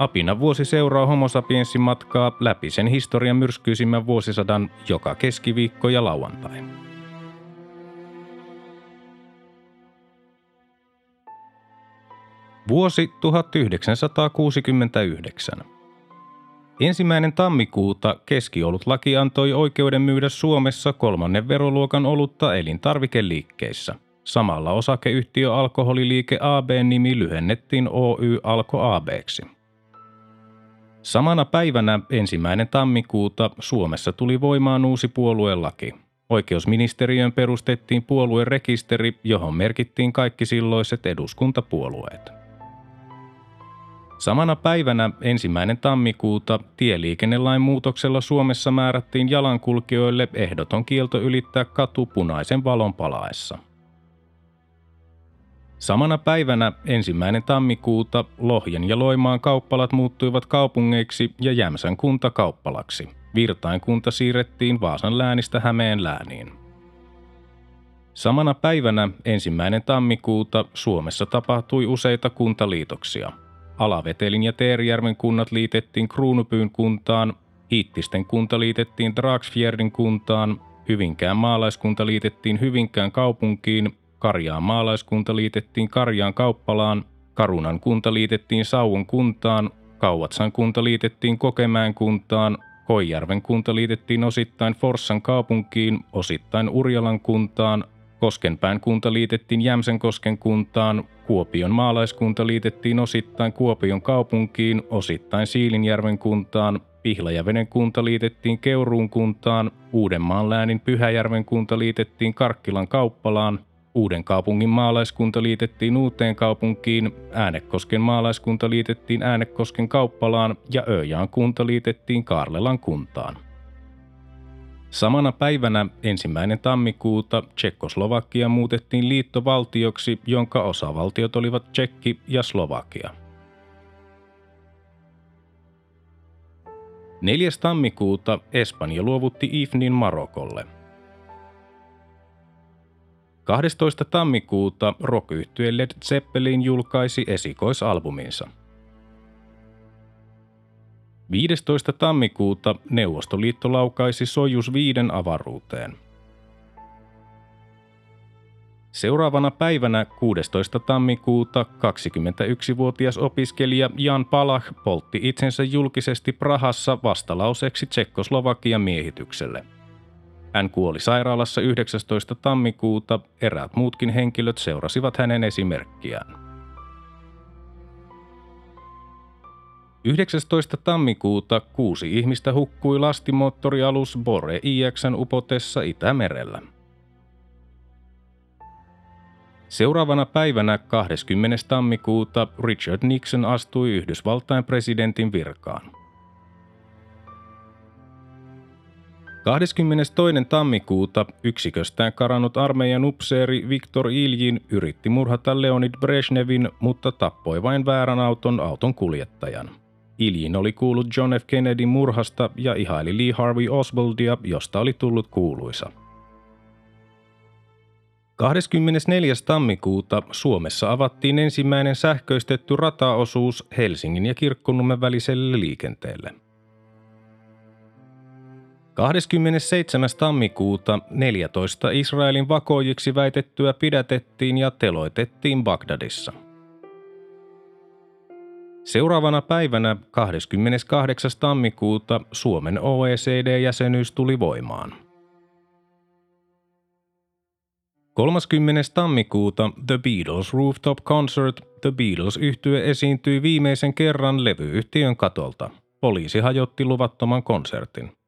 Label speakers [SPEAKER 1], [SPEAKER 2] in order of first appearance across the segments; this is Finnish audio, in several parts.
[SPEAKER 1] Apina vuosi seuraa homo sapiensin matkaa läpi sen historian myrskyisimmän vuosisadan joka keskiviikko ja lauantai. Vuosi 1969. Ensimmäinen tammikuuta keskiolutlaki antoi oikeuden myydä Suomessa kolmannen veroluokan olutta elintarvikeliikkeissä. Samalla osakeyhtiö Alkoholiliike AB-nimi lyhennettiin Oy Alko ABksi. Samana päivänä ensimmäinen tammikuuta Suomessa tuli voimaan uusi puoluelaki. Oikeusministeriön perustettiin puoluerekisteri, johon merkittiin kaikki silloiset eduskuntapuolueet. Samana päivänä ensimmäinen tammikuuta tieliikennelain muutoksella Suomessa määrättiin jalankulkijoille ehdoton kielto ylittää katu punaisen valon palaessa. Samana päivänä ensimmäinen tammikuuta Lohjen ja Loimaan kauppalat muuttuivat kaupungeiksi ja Jämsän kunta kauppalaksi. Virtain kunta siirrettiin Vaasan läänistä Hämeen lääniin. Samana päivänä ensimmäinen tammikuuta Suomessa tapahtui useita kuntaliitoksia – Alavetelin ja Teerijärven kunnat liitettiin Kruunupyyn kuntaan, Hiittisten kunta liitettiin Dragsfjärdin kuntaan, Hyvinkään maalaiskunta liitettiin Hyvinkään kaupunkiin, Karjaan maalaiskunta liitettiin Karjaan kauppalaan, Karunan kunta liitettiin Sauvon kuntaan, Kauatsan kunta liitettiin Kokemään kuntaan, Koijärven kunta liitettiin osittain Forssan kaupunkiin, osittain Urjalan kuntaan, Koskenpään kunta liitettiin Jämsänkosken kuntaan, Kuopion maalaiskunta liitettiin osittain Kuopion kaupunkiin, osittain Siilinjärven kuntaan, Pihlajaveden kunta liitettiin Keuruun kuntaan, Uudenmaan läänin Pyhäjärven kunta liitettiin Karkkilan kauppalaan, Uuden kaupungin maalaiskunta liitettiin Uuteen kaupunkiin, Äänekosken maalaiskunta liitettiin Äänekosken kauppalaan ja Öjaan kunta liitettiin Kaarlelan kuntaan. Samana päivänä ensimmäinen tammikuuta Tsekkoslovakia muutettiin liittovaltioksi, jonka osavaltiot olivat Tsekki ja Slovakia. 4. tammikuuta Espanja luovutti Ifnin Marokolle. 12. tammikuuta rock Led Zeppelin julkaisi esikoisalbuminsa – 15. tammikuuta Neuvostoliitto laukaisi Sojus 5 avaruuteen. Seuraavana päivänä 16. tammikuuta 21-vuotias opiskelija Jan Palach poltti itsensä julkisesti Prahassa vastalauseeksi Tsekkoslovakian miehitykselle. Hän kuoli sairaalassa 19. tammikuuta, eräät muutkin henkilöt seurasivat hänen esimerkkiään. 19. tammikuuta kuusi ihmistä hukkui lastimoottorialus Bore IXn upotessa Itämerellä. Seuraavana päivänä 20. tammikuuta Richard Nixon astui Yhdysvaltain presidentin virkaan. 22. tammikuuta yksiköstään karannut armeijan upseeri Viktor Iljin yritti murhata Leonid Brezhnevin, mutta tappoi vain väärän auton auton kuljettajan. Iljin oli kuullut John F. Kennedyn murhasta ja ihaili Lee Harvey Oswaldia, josta oli tullut kuuluisa. 24. tammikuuta Suomessa avattiin ensimmäinen sähköistetty rataosuus Helsingin ja Kirkkonummen väliselle liikenteelle. 27. tammikuuta 14 Israelin vakoijiksi väitettyä pidätettiin ja teloitettiin Bagdadissa – Seuraavana päivänä 28. tammikuuta Suomen OECD-jäsenyys tuli voimaan. 30. tammikuuta The Beatles Rooftop Concert The Beatles yhtye esiintyi viimeisen kerran levyyhtiön katolta. Poliisi hajotti luvattoman konsertin.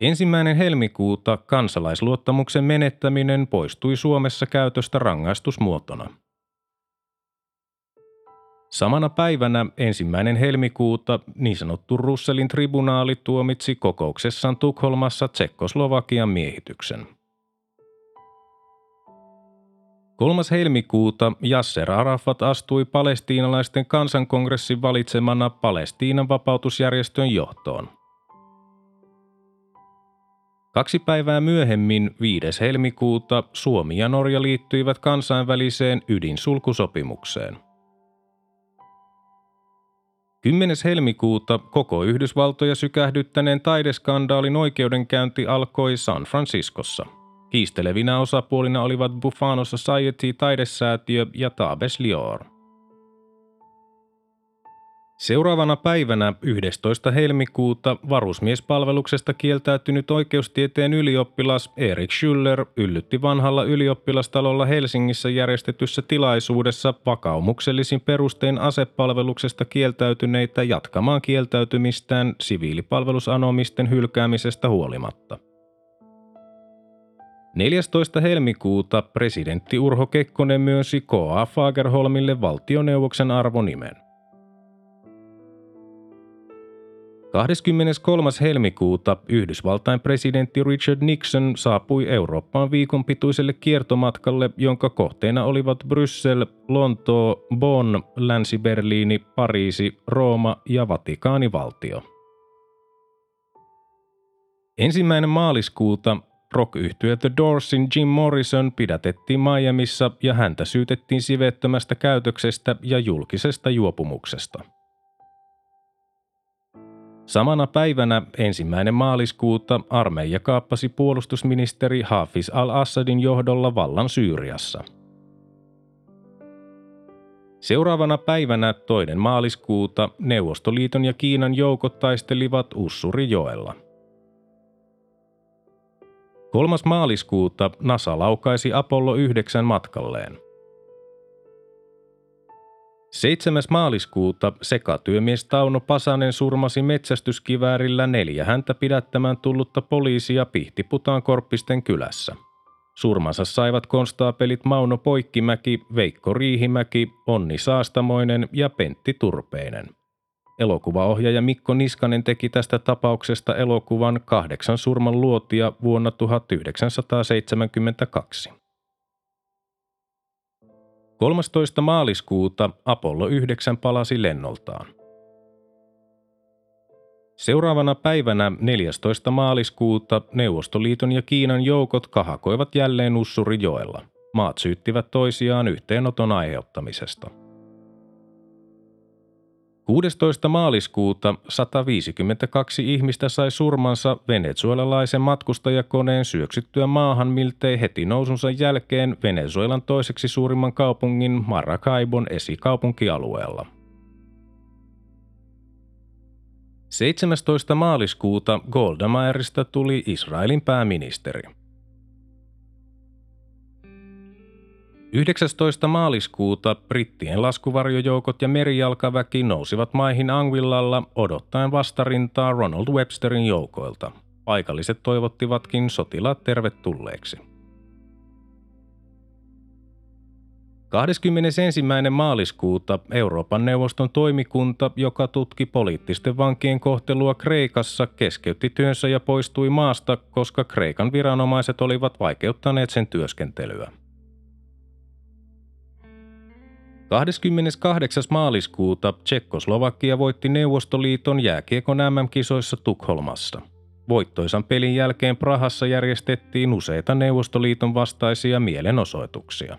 [SPEAKER 1] Ensimmäinen helmikuuta kansalaisluottamuksen menettäminen poistui Suomessa käytöstä rangaistusmuotona. Samana päivänä ensimmäinen helmikuuta niin sanottu Russellin tribunaali tuomitsi kokouksessaan Tukholmassa Tsekkoslovakian miehityksen. 3. helmikuuta Yasser Arafat astui palestiinalaisten kansankongressin valitsemana Palestiinan vapautusjärjestön johtoon. Kaksi päivää myöhemmin, 5. helmikuuta, Suomi ja Norja liittyivät kansainväliseen ydinsulkusopimukseen – 10. helmikuuta koko Yhdysvaltoja sykähdyttäneen taideskandaalin oikeudenkäynti alkoi San Franciscossa. Kiistelevinä osapuolina olivat Buffalo Society taidesäätiö ja Tabes Lior. Seuraavana päivänä 11. helmikuuta varusmiespalveluksesta kieltäytynyt oikeustieteen ylioppilas Erik Schüller yllytti vanhalla ylioppilastalolla Helsingissä järjestetyssä tilaisuudessa vakaumuksellisin perustein asepalveluksesta kieltäytyneitä jatkamaan kieltäytymistään siviilipalvelusanomisten hylkäämisestä huolimatta. 14. helmikuuta presidentti Urho Kekkonen myönsi K.A. Fagerholmille valtioneuvoksen arvonimen – 23. helmikuuta Yhdysvaltain presidentti Richard Nixon saapui Eurooppaan viikon pituiselle kiertomatkalle, jonka kohteena olivat Bryssel, Lontoo, Bonn, Länsi-Berliini, Pariisi, Rooma ja Vatikaanivaltio. Ensimmäinen maaliskuuta rock The Doorsin Jim Morrison pidätettiin Miamiissa ja häntä syytettiin sivettömästä käytöksestä ja julkisesta juopumuksesta – Samana päivänä ensimmäinen maaliskuuta armeija kaappasi puolustusministeri Hafiz al-Assadin johdolla vallan Syyriassa. Seuraavana päivänä toinen maaliskuuta Neuvostoliiton ja Kiinan joukot taistelivat Ussurijoella. Kolmas maaliskuuta NASA laukaisi Apollo 9 matkalleen – 7. maaliskuuta sekatyömies Tauno Pasanen surmasi metsästyskiväärillä neljä häntä pidättämään tullutta poliisia Pihtiputaan Korppisten kylässä. Surmansa saivat konstaapelit Mauno Poikkimäki, Veikko Riihimäki, Onni Saastamoinen ja Pentti Turpeinen. Elokuvaohjaaja Mikko Niskanen teki tästä tapauksesta elokuvan Kahdeksan surman luotia vuonna 1972. 13. maaliskuuta Apollo 9 palasi lennoltaan. Seuraavana päivänä 14. maaliskuuta Neuvostoliiton ja Kiinan joukot kahakoivat jälleen Ussurijoella. Maat syyttivät toisiaan yhteenoton aiheuttamisesta. 16. maaliskuuta 152 ihmistä sai surmansa venezuelalaisen matkustajakoneen syöksyttyä maahan miltei heti nousunsa jälkeen Venezuelan toiseksi suurimman kaupungin Maracaibon esikaupunkialueella. 17. maaliskuuta Golda tuli Israelin pääministeri – 19. maaliskuuta brittien laskuvarjojoukot ja merijalkaväki nousivat maihin Angvillalla odottaen vastarintaa Ronald Websterin joukoilta. Paikalliset toivottivatkin sotilaat tervetulleeksi. 21. maaliskuuta Euroopan neuvoston toimikunta, joka tutki poliittisten vankien kohtelua Kreikassa, keskeytti työnsä ja poistui maasta, koska Kreikan viranomaiset olivat vaikeuttaneet sen työskentelyä. 28. maaliskuuta Tsekkoslovakia voitti Neuvostoliiton jääkiekon MM-kisoissa Tukholmassa. Voittoisan pelin jälkeen Prahassa järjestettiin useita Neuvostoliiton vastaisia mielenosoituksia.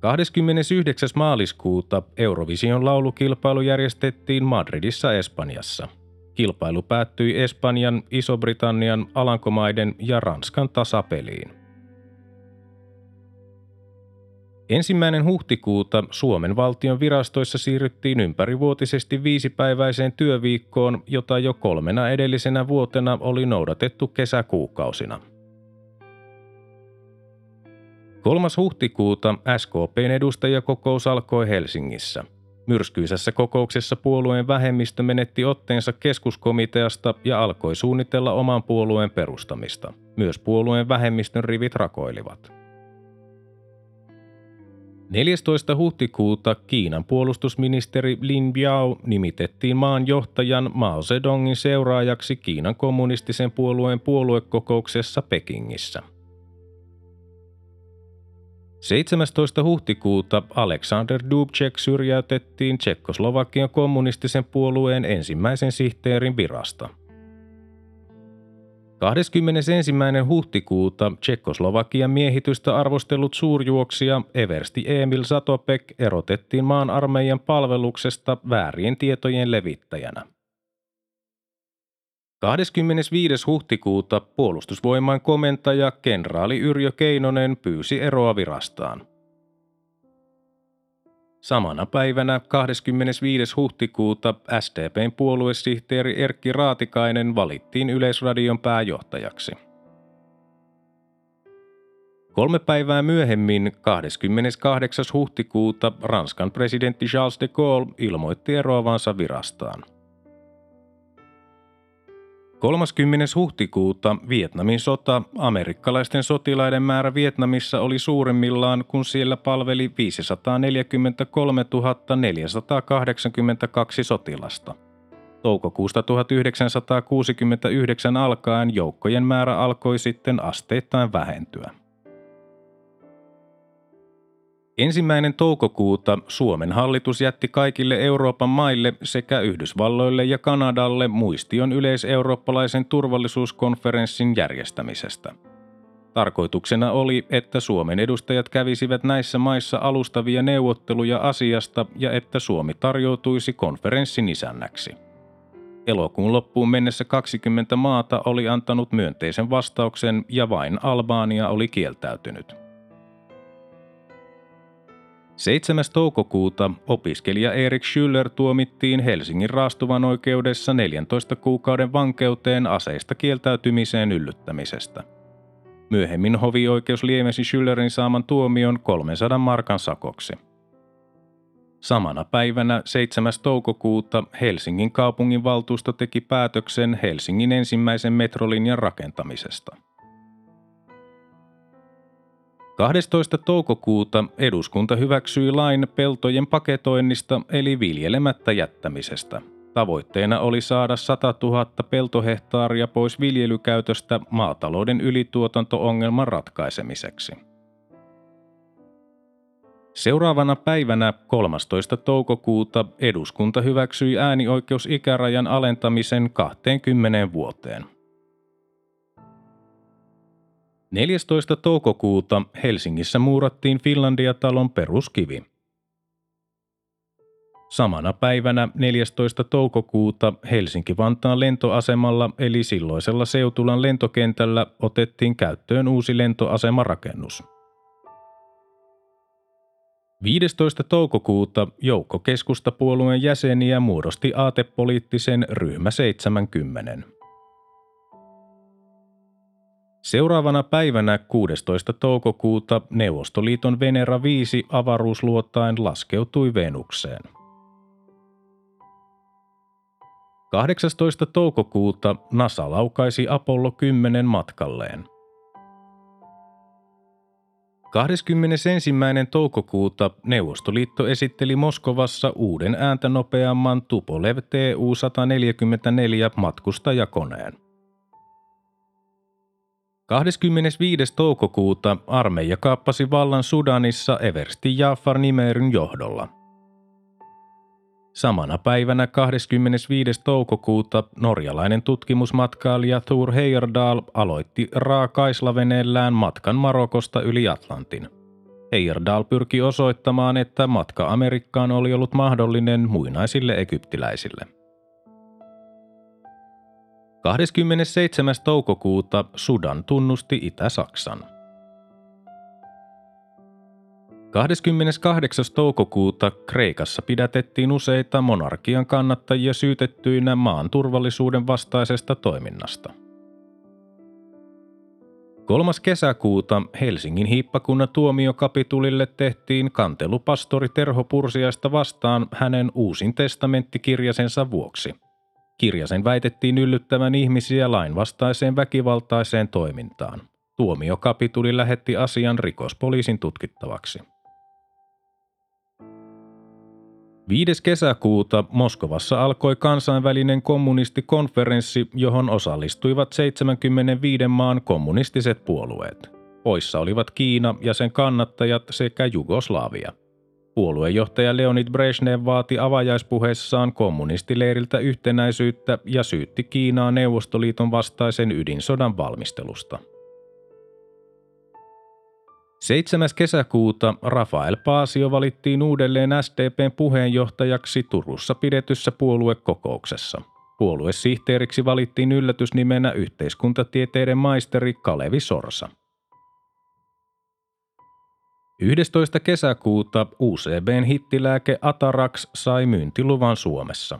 [SPEAKER 1] 29. maaliskuuta Eurovision laulukilpailu järjestettiin Madridissa Espanjassa. Kilpailu päättyi Espanjan, Iso-Britannian, Alankomaiden ja Ranskan tasapeliin. Ensimmäinen huhtikuuta Suomen valtion virastoissa siirryttiin ympärivuotisesti viisipäiväiseen työviikkoon, jota jo kolmena edellisenä vuotena oli noudatettu kesäkuukausina. 3. huhtikuuta SKPn edustajakokous alkoi Helsingissä. Myrskyisässä kokouksessa puolueen vähemmistö menetti otteensa keskuskomiteasta ja alkoi suunnitella oman puolueen perustamista. Myös puolueen vähemmistön rivit rakoilivat. 14. huhtikuuta Kiinan puolustusministeri Lin Biao nimitettiin maan johtajan Mao Zedongin seuraajaksi Kiinan kommunistisen puolueen puoluekokouksessa Pekingissä. 17. huhtikuuta Alexander Dubček syrjäytettiin Tsekkoslovakian kommunistisen puolueen ensimmäisen sihteerin virasta – 21. huhtikuuta Tsekkoslovakian miehitystä arvostellut suurjuoksija Eversti Emil Satopek erotettiin maan armeijan palveluksesta väärien tietojen levittäjänä. 25. huhtikuuta puolustusvoimain komentaja kenraali Yrjö Keinonen pyysi eroa virastaan. Samana päivänä 25. huhtikuuta SDPn puoluesihteeri Erkki Raatikainen valittiin Yleisradion pääjohtajaksi. Kolme päivää myöhemmin, 28. huhtikuuta, Ranskan presidentti Charles de Gaulle ilmoitti eroavansa virastaan – 30. huhtikuuta Vietnamin sota, amerikkalaisten sotilaiden määrä Vietnamissa oli suurimmillaan, kun siellä palveli 543 482 sotilasta. Toukokuusta 1969 alkaen joukkojen määrä alkoi sitten asteittain vähentyä. Ensimmäinen toukokuuta Suomen hallitus jätti kaikille Euroopan maille sekä Yhdysvalloille ja Kanadalle muistion yleiseurooppalaisen turvallisuuskonferenssin järjestämisestä. Tarkoituksena oli, että Suomen edustajat kävisivät näissä maissa alustavia neuvotteluja asiasta ja että Suomi tarjoutuisi konferenssin isännäksi. Elokuun loppuun mennessä 20 maata oli antanut myönteisen vastauksen ja vain Albania oli kieltäytynyt. 7. toukokuuta opiskelija Erik Schüller tuomittiin Helsingin raastuvan oikeudessa 14 kuukauden vankeuteen aseista kieltäytymiseen yllyttämisestä. Myöhemmin hovioikeus lievensi Schüllerin saaman tuomion 300 markan sakoksi. Samana päivänä 7. toukokuuta Helsingin kaupungin valtuusto teki päätöksen Helsingin ensimmäisen metrolinjan rakentamisesta – 12. toukokuuta eduskunta hyväksyi lain peltojen paketoinnista eli viljelemättä jättämisestä. Tavoitteena oli saada 100 000 peltohehtaaria pois viljelykäytöstä maatalouden ylituotanto-ongelman ratkaisemiseksi. Seuraavana päivänä 13. toukokuuta eduskunta hyväksyi äänioikeusikärajan alentamisen 20 vuoteen – 14. toukokuuta Helsingissä muurattiin Finlandia-talon peruskivi. Samana päivänä 14. toukokuuta Helsinki-Vantaan lentoasemalla eli silloisella Seutulan lentokentällä otettiin käyttöön uusi lentoasemarakennus. 15. toukokuuta joukko keskustapuolueen jäseniä muodosti aatepoliittisen ryhmä 70. Seuraavana päivänä 16. toukokuuta Neuvostoliiton Venera 5 avaruusluotain laskeutui Venukseen. 18. toukokuuta NASA laukaisi Apollo 10 matkalleen. 21. toukokuuta Neuvostoliitto esitteli Moskovassa uuden ääntä nopeamman Tupolev TU-144 matkustajakoneen. 25. toukokuuta armeija kaappasi vallan Sudanissa Eversti Jaffar Nimeryn johdolla. Samana päivänä 25. toukokuuta norjalainen tutkimusmatkailija Thor Heyerdahl aloitti raakaislaveneellään matkan Marokosta yli Atlantin. Heyerdahl pyrki osoittamaan, että matka Amerikkaan oli ollut mahdollinen muinaisille egyptiläisille. 27. toukokuuta Sudan tunnusti Itä-Saksan. 28. toukokuuta Kreikassa pidätettiin useita monarkian kannattajia syytettyinä maan turvallisuuden vastaisesta toiminnasta. 3. kesäkuuta Helsingin hiippakunnan tuomiokapitulille tehtiin kantelu pastori Terho Pursiaista vastaan hänen uusin testamenttikirjasensa vuoksi – Kirjasen väitettiin yllyttävän ihmisiä lainvastaiseen väkivaltaiseen toimintaan. Tuomiokapituli lähetti asian rikospoliisin tutkittavaksi. 5. kesäkuuta Moskovassa alkoi kansainvälinen kommunistikonferenssi, johon osallistuivat 75 maan kommunistiset puolueet. Poissa olivat Kiina ja sen kannattajat sekä Jugoslavia. Puoluejohtaja Leonid Brezhnev vaati avajaispuheessaan kommunistileiriltä yhtenäisyyttä ja syytti Kiinaa Neuvostoliiton vastaisen ydinsodan valmistelusta. 7. kesäkuuta Rafael Paasio valittiin uudelleen SDPn puheenjohtajaksi Turussa pidetyssä puoluekokouksessa. Puoluesihteeriksi valittiin yllätysnimenä yhteiskuntatieteiden maisteri Kalevi Sorsa. 11. kesäkuuta UCBn hittilääke Atarax sai myyntiluvan Suomessa.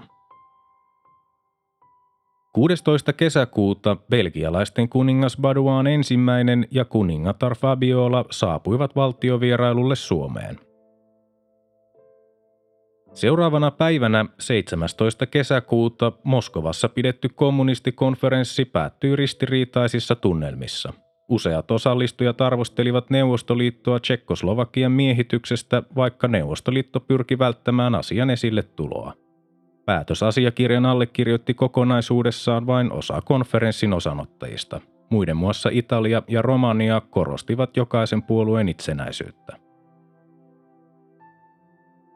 [SPEAKER 1] 16. kesäkuuta belgialaisten kuningas Baduaan ensimmäinen ja kuningatar Fabiola saapuivat valtiovierailulle Suomeen. Seuraavana päivänä 17. kesäkuuta Moskovassa pidetty kommunistikonferenssi päättyi ristiriitaisissa tunnelmissa – Useat osallistujat arvostelivat Neuvostoliittoa Tsekkoslovakian miehityksestä, vaikka Neuvostoliitto pyrki välttämään asian esille tuloa. Päätösasiakirjan allekirjoitti kokonaisuudessaan vain osa konferenssin osanottajista. Muiden muassa Italia ja Romania korostivat jokaisen puolueen itsenäisyyttä.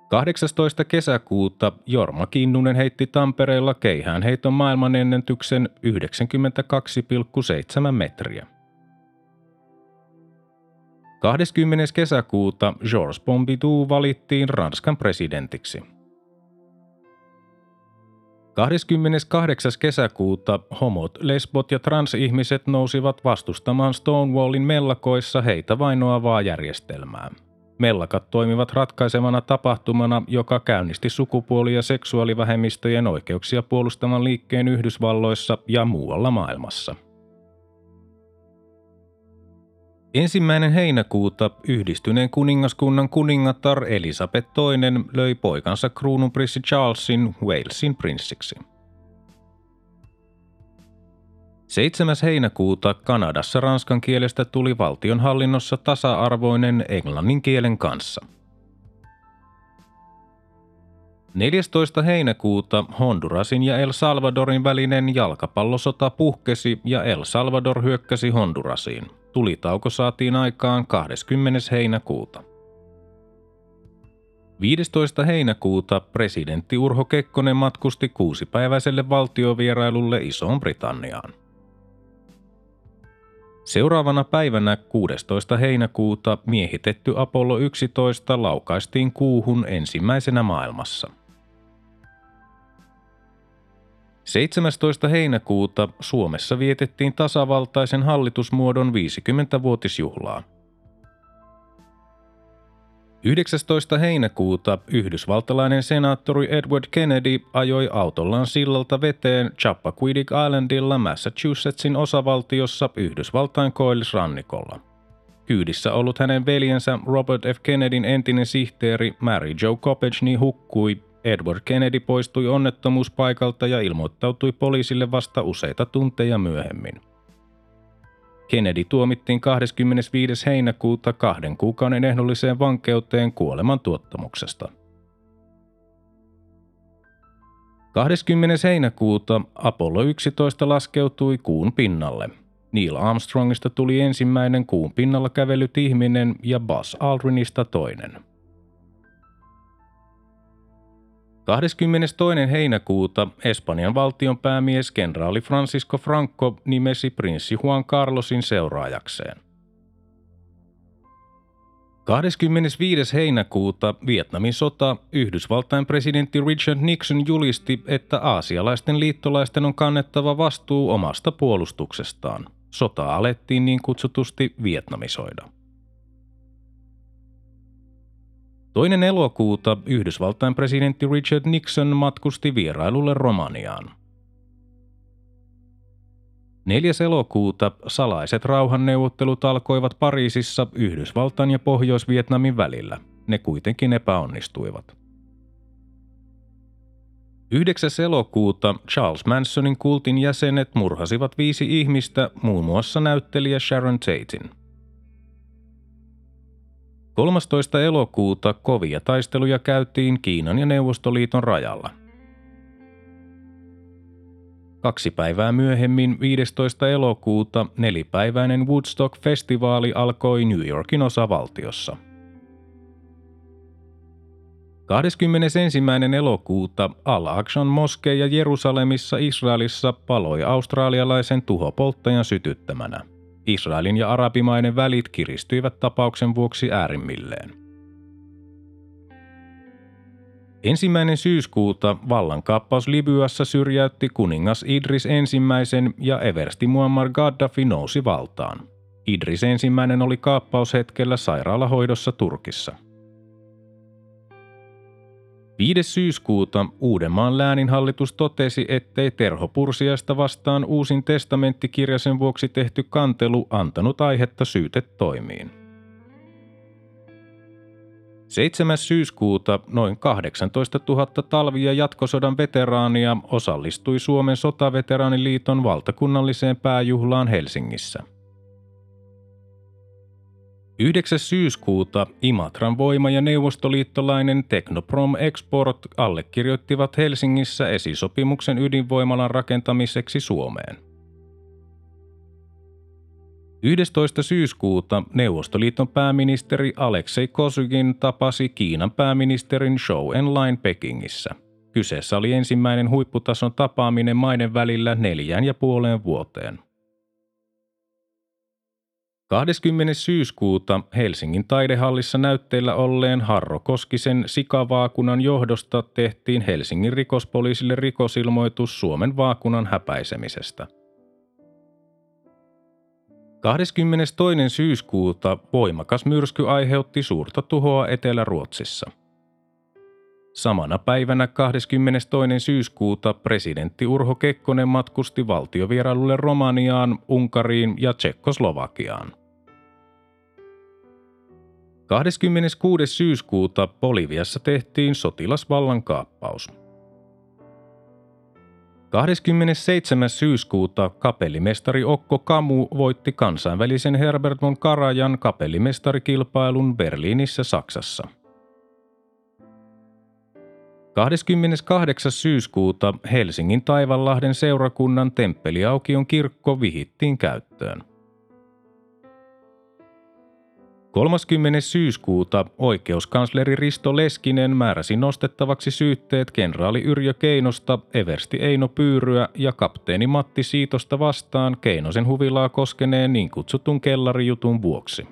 [SPEAKER 1] 18. kesäkuuta Jorma Kinnunen heitti Tampereella keihäänheiton maailmanennätyksen 92,7 metriä. 20. kesäkuuta Georges Pompidou valittiin Ranskan presidentiksi. 28. kesäkuuta homot, lesbot ja transihmiset nousivat vastustamaan Stonewallin mellakoissa heitä vainoavaa järjestelmää. Mellakat toimivat ratkaisevana tapahtumana, joka käynnisti sukupuoli- ja seksuaalivähemmistöjen oikeuksia puolustavan liikkeen Yhdysvalloissa ja muualla maailmassa – Ensimmäinen heinäkuuta yhdistyneen kuningaskunnan kuningatar Elisabeth II löi poikansa kruununprinssi Charlesin Walesin prinssiksi. 7. heinäkuuta Kanadassa ranskan kielestä tuli valtionhallinnossa tasa-arvoinen englannin kielen kanssa. 14. heinäkuuta Hondurasin ja El Salvadorin välinen jalkapallosota puhkesi ja El Salvador hyökkäsi Hondurasiin – Tulitauko saatiin aikaan 20. heinäkuuta. 15. heinäkuuta presidentti Urho Kekkonen matkusti kuusipäiväiselle valtiovierailulle Isoon Britanniaan. Seuraavana päivänä 16. heinäkuuta miehitetty Apollo 11 laukaistiin kuuhun ensimmäisenä maailmassa – 17. heinäkuuta Suomessa vietettiin tasavaltaisen hallitusmuodon 50-vuotisjuhlaa. 19. heinäkuuta yhdysvaltalainen senaattori Edward Kennedy ajoi autollaan sillalta veteen Chappaquiddick Islandilla Massachusettsin osavaltiossa Yhdysvaltain koillisrannikolla. Kyydissä ollut hänen veljensä Robert F. Kennedyn entinen sihteeri Mary Jo Kopechny hukkui Edward Kennedy poistui onnettomuuspaikalta ja ilmoittautui poliisille vasta useita tunteja myöhemmin. Kennedy tuomittiin 25. heinäkuuta kahden kuukauden ehdolliseen vankeuteen kuoleman tuottamuksesta. 20. heinäkuuta Apollo 11 laskeutui kuun pinnalle. Neil Armstrongista tuli ensimmäinen kuun pinnalla kävellyt ihminen ja Buzz Aldrinista toinen – 22. heinäkuuta Espanjan valtionpäämies kenraali Francisco Franco nimesi prinssi Juan Carlosin seuraajakseen. 25. heinäkuuta Vietnamin sota Yhdysvaltain presidentti Richard Nixon julisti, että aasialaisten liittolaisten on kannettava vastuu omasta puolustuksestaan. Sota alettiin niin kutsutusti vietnamisoida. Toinen elokuuta Yhdysvaltain presidentti Richard Nixon matkusti vierailulle Romaniaan. 4. elokuuta salaiset rauhanneuvottelut alkoivat Pariisissa Yhdysvaltain ja Pohjois-Vietnamin välillä. Ne kuitenkin epäonnistuivat. 9. elokuuta Charles Mansonin kultin jäsenet murhasivat viisi ihmistä, muun muassa näyttelijä Sharon Tatein – 13. elokuuta kovia taisteluja käytiin Kiinan ja Neuvostoliiton rajalla. Kaksi päivää myöhemmin, 15. elokuuta, nelipäiväinen Woodstock-festivaali alkoi New Yorkin osavaltiossa. 21. elokuuta Al-Aqsan moskeija Jerusalemissa Israelissa paloi australialaisen tuhopolttajan sytyttämänä. Israelin ja arabimaiden välit kiristyivät tapauksen vuoksi äärimmilleen. Ensimmäinen syyskuuta vallankaappaus Libyassa syrjäytti kuningas Idris ensimmäisen ja eversti Muammar Gaddafi nousi valtaan. Idris ensimmäinen oli kaappaushetkellä sairaalahoidossa Turkissa – 5. syyskuuta Uudenmaan lääninhallitus totesi, ettei Terho Pursiasta vastaan uusin testamenttikirja sen vuoksi tehty kantelu antanut aihetta syytetoimiin. 7. syyskuuta noin 18 000 talvi- ja jatkosodan veteraania osallistui Suomen sotaveteraaniliiton valtakunnalliseen pääjuhlaan Helsingissä – 9. syyskuuta Imatran voima- ja neuvostoliittolainen Technoprom Export allekirjoittivat Helsingissä esisopimuksen ydinvoimalan rakentamiseksi Suomeen. 11. syyskuuta Neuvostoliiton pääministeri Aleksei Kosygin tapasi Kiinan pääministerin Zhou Enlain Pekingissä. Kyseessä oli ensimmäinen huipputason tapaaminen maiden välillä neljään ja puoleen vuoteen. 20. syyskuuta Helsingin taidehallissa näytteillä olleen Harro Koskisen sikavaakunan johdosta tehtiin Helsingin rikospoliisille rikosilmoitus Suomen vaakunan häpäisemisestä. 22. syyskuuta voimakas myrsky aiheutti suurta tuhoa Etelä-Ruotsissa. Samana päivänä 22. syyskuuta presidentti Urho Kekkonen matkusti valtiovierailulle Romaniaan, Unkariin ja Tsekkoslovakiaan. 26. syyskuuta Boliviassa tehtiin sotilasvallankaappaus. 27. syyskuuta kapellimestari Okko Kamu voitti kansainvälisen Herbert von Karajan kapellimestarikilpailun Berliinissä Saksassa. 28. syyskuuta Helsingin Taivanlahden seurakunnan temppeliaukion kirkko vihittiin käyttöön. 30. syyskuuta oikeuskansleri Risto Leskinen määräsi nostettavaksi syytteet kenraali Yrjö Keinosta, Eversti Eino Pyyryä ja kapteeni Matti Siitosta vastaan Keinosen huvilaa koskeneen niin kutsutun kellarijutun vuoksi.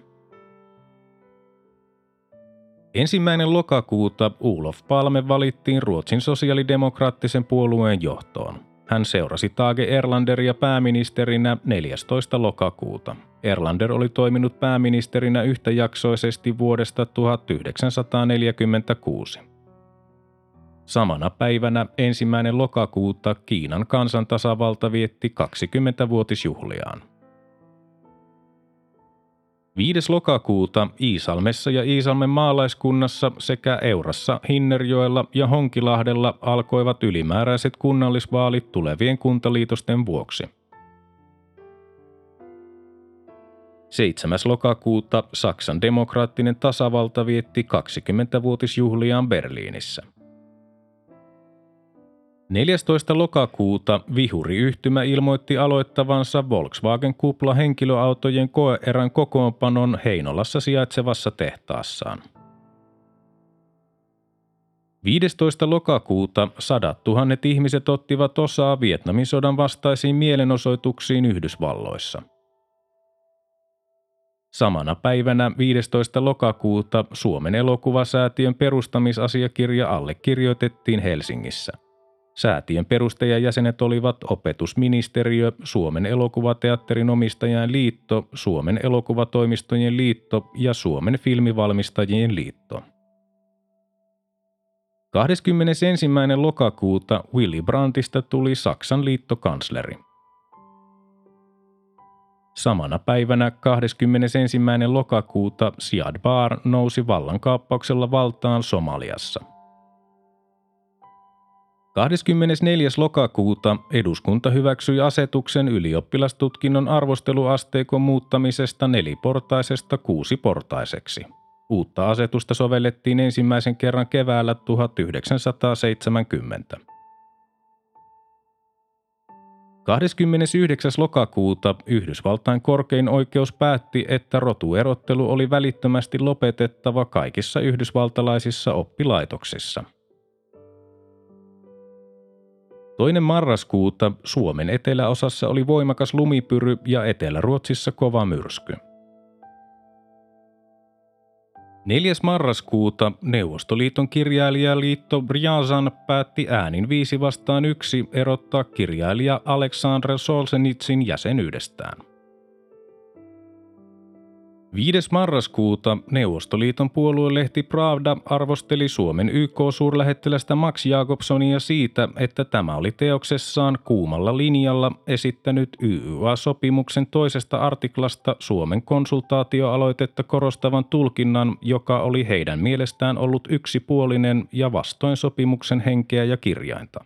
[SPEAKER 1] Ensimmäinen lokakuuta Ulof Palme valittiin Ruotsin sosiaalidemokraattisen puolueen johtoon. Hän seurasi Tage Erlanderia pääministerinä 14. lokakuuta. Erlander oli toiminut pääministerinä yhtäjaksoisesti vuodesta 1946. Samana päivänä ensimmäinen lokakuuta Kiinan kansantasavalta vietti 20-vuotisjuhliaan. 5. lokakuuta Iisalmessa ja Iisalmen maalaiskunnassa sekä Eurassa, Hinnerjoella ja Honkilahdella alkoivat ylimääräiset kunnallisvaalit tulevien kuntaliitosten vuoksi – 7. lokakuuta Saksan demokraattinen tasavalta vietti 20-vuotisjuhliaan Berliinissä. 14. lokakuuta Vihuri-yhtymä ilmoitti aloittavansa Volkswagen-kupla henkilöautojen koeerän kokoonpanon Heinolassa sijaitsevassa tehtaassaan. 15. lokakuuta sadat tuhannet ihmiset ottivat osaa Vietnamin sodan vastaisiin mielenosoituksiin Yhdysvalloissa – Samana päivänä 15. lokakuuta Suomen elokuvasäätiön perustamisasiakirja allekirjoitettiin Helsingissä. Säätiön perustajajäsenet olivat opetusministeriö, Suomen elokuvateatterin omistajan liitto, Suomen elokuvatoimistojen liitto ja Suomen filmivalmistajien liitto. 21. lokakuuta Willy Brandtista tuli Saksan liittokansleri. Samana päivänä 21. lokakuuta Siad Bar nousi vallankaappauksella valtaan Somaliassa. 24. lokakuuta eduskunta hyväksyi asetuksen ylioppilastutkinnon arvosteluasteikon muuttamisesta neliportaisesta kuusiportaiseksi. Uutta asetusta sovellettiin ensimmäisen kerran keväällä 1970. 29. lokakuuta Yhdysvaltain korkein oikeus päätti, että rotuerottelu oli välittömästi lopetettava kaikissa yhdysvaltalaisissa oppilaitoksissa. Toinen marraskuuta Suomen eteläosassa oli voimakas lumipyry ja Etelä-Ruotsissa kova myrsky. 4. marraskuuta Neuvostoliiton kirjailijaliitto Briazan päätti äänin viisi vastaan yksi erottaa kirjailija Aleksandr Solzhenitsyn jäsenyydestään. 5. marraskuuta Neuvostoliiton puoluelehti Pravda arvosteli Suomen YK-suurlähettilästä Max Jakobsonia siitä, että tämä oli teoksessaan kuumalla linjalla esittänyt YYA-sopimuksen toisesta artiklasta Suomen konsultaatioaloitetta korostavan tulkinnan, joka oli heidän mielestään ollut yksipuolinen ja vastoin sopimuksen henkeä ja kirjainta.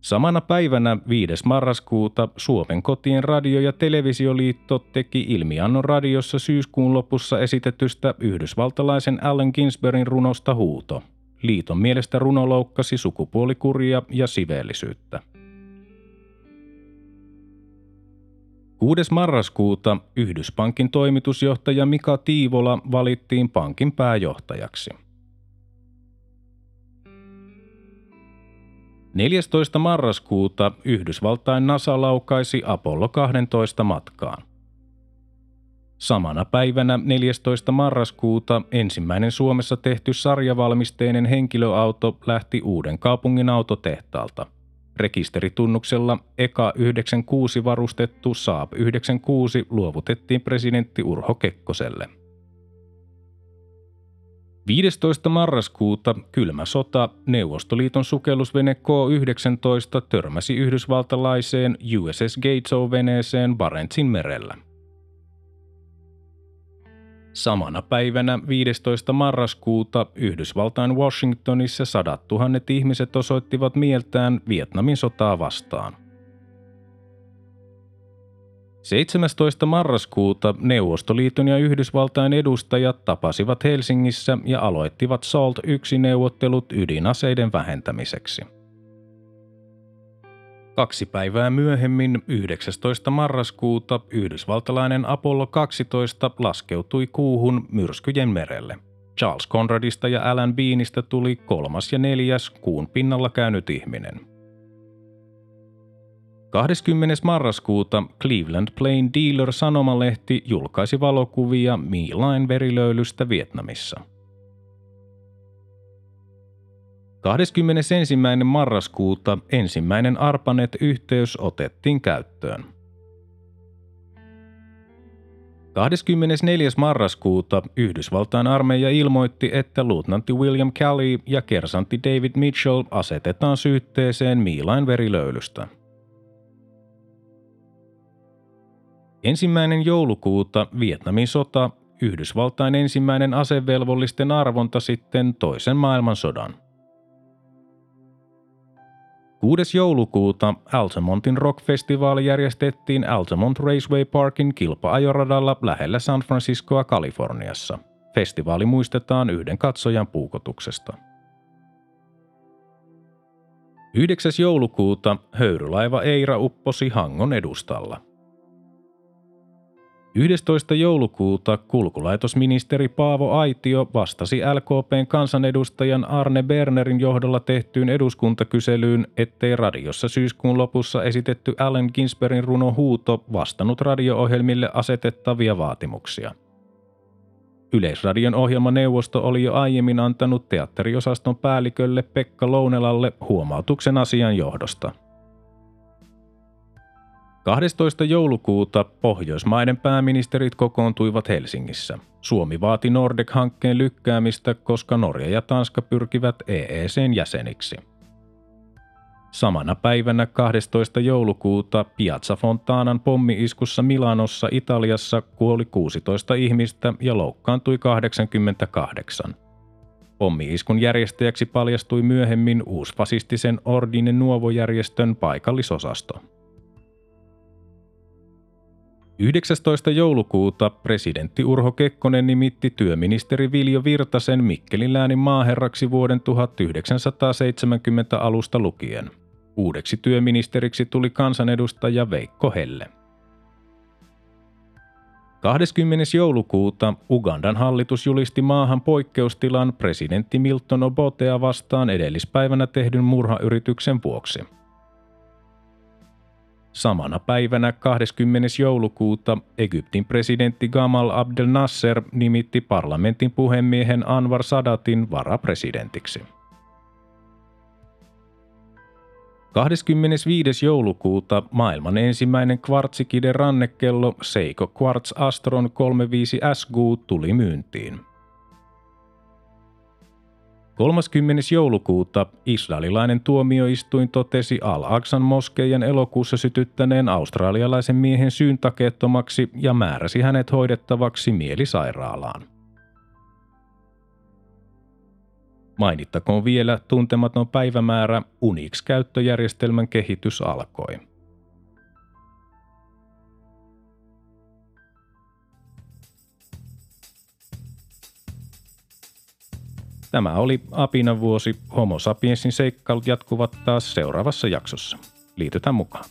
[SPEAKER 1] Samana päivänä 5. marraskuuta Suomen kotien radio- ja televisioliitto teki ilmiannon radiossa syyskuun lopussa esitetystä yhdysvaltalaisen Allen Ginsbergin runosta huuto. Liiton mielestä runo loukkasi sukupuolikuria ja siveellisyyttä. 6. marraskuuta Yhdyspankin toimitusjohtaja Mika Tiivola valittiin pankin pääjohtajaksi. 14. marraskuuta Yhdysvaltain NASA laukaisi Apollo 12 matkaan. Samana päivänä 14. marraskuuta ensimmäinen Suomessa tehty sarjavalmisteinen henkilöauto lähti uuden kaupungin autotehtaalta. Rekisteritunnuksella EKA 96 varustettu Saab 96 luovutettiin presidentti Urho Kekkoselle – 15. marraskuuta kylmä sota Neuvostoliiton sukellusvene K-19 törmäsi yhdysvaltalaiseen USS Gatesau-veneeseen Barentsin merellä. Samana päivänä 15. marraskuuta Yhdysvaltain Washingtonissa sadat tuhannet ihmiset osoittivat mieltään Vietnamin sotaa vastaan – 17. marraskuuta Neuvostoliiton ja Yhdysvaltain edustajat tapasivat Helsingissä ja aloittivat SALT 1 neuvottelut ydinaseiden vähentämiseksi. Kaksi päivää myöhemmin, 19. marraskuuta, yhdysvaltalainen Apollo 12 laskeutui kuuhun myrskyjen merelle. Charles Conradista ja Alan Beanista tuli kolmas ja neljäs kuun pinnalla käynyt ihminen – 20. marraskuuta Cleveland Plain Dealer sanomalehti julkaisi valokuvia Milain verilöylystä Vietnamissa. 21. marraskuuta ensimmäinen ARPANET-yhteys otettiin käyttöön. 24. marraskuuta Yhdysvaltain armeija ilmoitti, että luutnantti William Kelly ja kersantti David Mitchell asetetaan syytteeseen Milain verilöylystä. Ensimmäinen joulukuuta Vietnamin sota, Yhdysvaltain ensimmäinen asevelvollisten arvonta sitten toisen maailmansodan. 6. joulukuuta Altamontin rockfestivaali järjestettiin Altamont Raceway Parkin kilpa-ajoradalla lähellä San Franciscoa Kaliforniassa. Festivaali muistetaan yhden katsojan puukotuksesta. 9. joulukuuta höyrylaiva Eira upposi Hangon edustalla – 11. joulukuuta kulkulaitosministeri Paavo Aitio vastasi LKPn kansanedustajan Arne Bernerin johdolla tehtyyn eduskuntakyselyyn, ettei radiossa syyskuun lopussa esitetty Allen Ginsbergin runo Huuto vastannut radio-ohjelmille asetettavia vaatimuksia. Yleisradion ohjelmaneuvosto oli jo aiemmin antanut teatteriosaston päällikölle Pekka Lounelalle huomautuksen asian johdosta – 12. joulukuuta Pohjoismaiden pääministerit kokoontuivat Helsingissä. Suomi vaati Nordec-hankkeen lykkäämistä, koska Norja ja Tanska pyrkivät EECn jäseniksi. Samana päivänä 12. joulukuuta Piazza Fontanan pommi-iskussa Milanossa Italiassa kuoli 16 ihmistä ja loukkaantui 88. Pommi-iskun järjestäjäksi paljastui myöhemmin uusfasistisen Ordine Nuovo-järjestön paikallisosasto. 19. joulukuuta presidentti Urho Kekkonen nimitti työministeri Viljo Virtasen Mikkelin läänin maaherraksi vuoden 1970 alusta lukien. Uudeksi työministeriksi tuli kansanedustaja Veikko Helle. 20. joulukuuta Ugandan hallitus julisti maahan poikkeustilan presidentti Milton Obotea vastaan edellispäivänä tehdyn murhayrityksen vuoksi – Samana päivänä 20. joulukuuta Egyptin presidentti Gamal Abdel Nasser nimitti parlamentin puhemiehen Anwar Sadatin varapresidentiksi. 25. joulukuuta maailman ensimmäinen kvartsikide rannekello Seiko Quartz Astron 35 SGU tuli myyntiin. 30. joulukuuta israelilainen tuomioistuin totesi Al-Aqsan moskeijan elokuussa sytyttäneen australialaisen miehen syyntakeettomaksi ja määräsi hänet hoidettavaksi mielisairaalaan. Mainittakoon vielä tuntematon päivämäärä Unix-käyttöjärjestelmän kehitys alkoi. Tämä oli Apina vuosi. Homo sapiensin seikkailut jatkuvat taas seuraavassa jaksossa. Liitytään mukaan.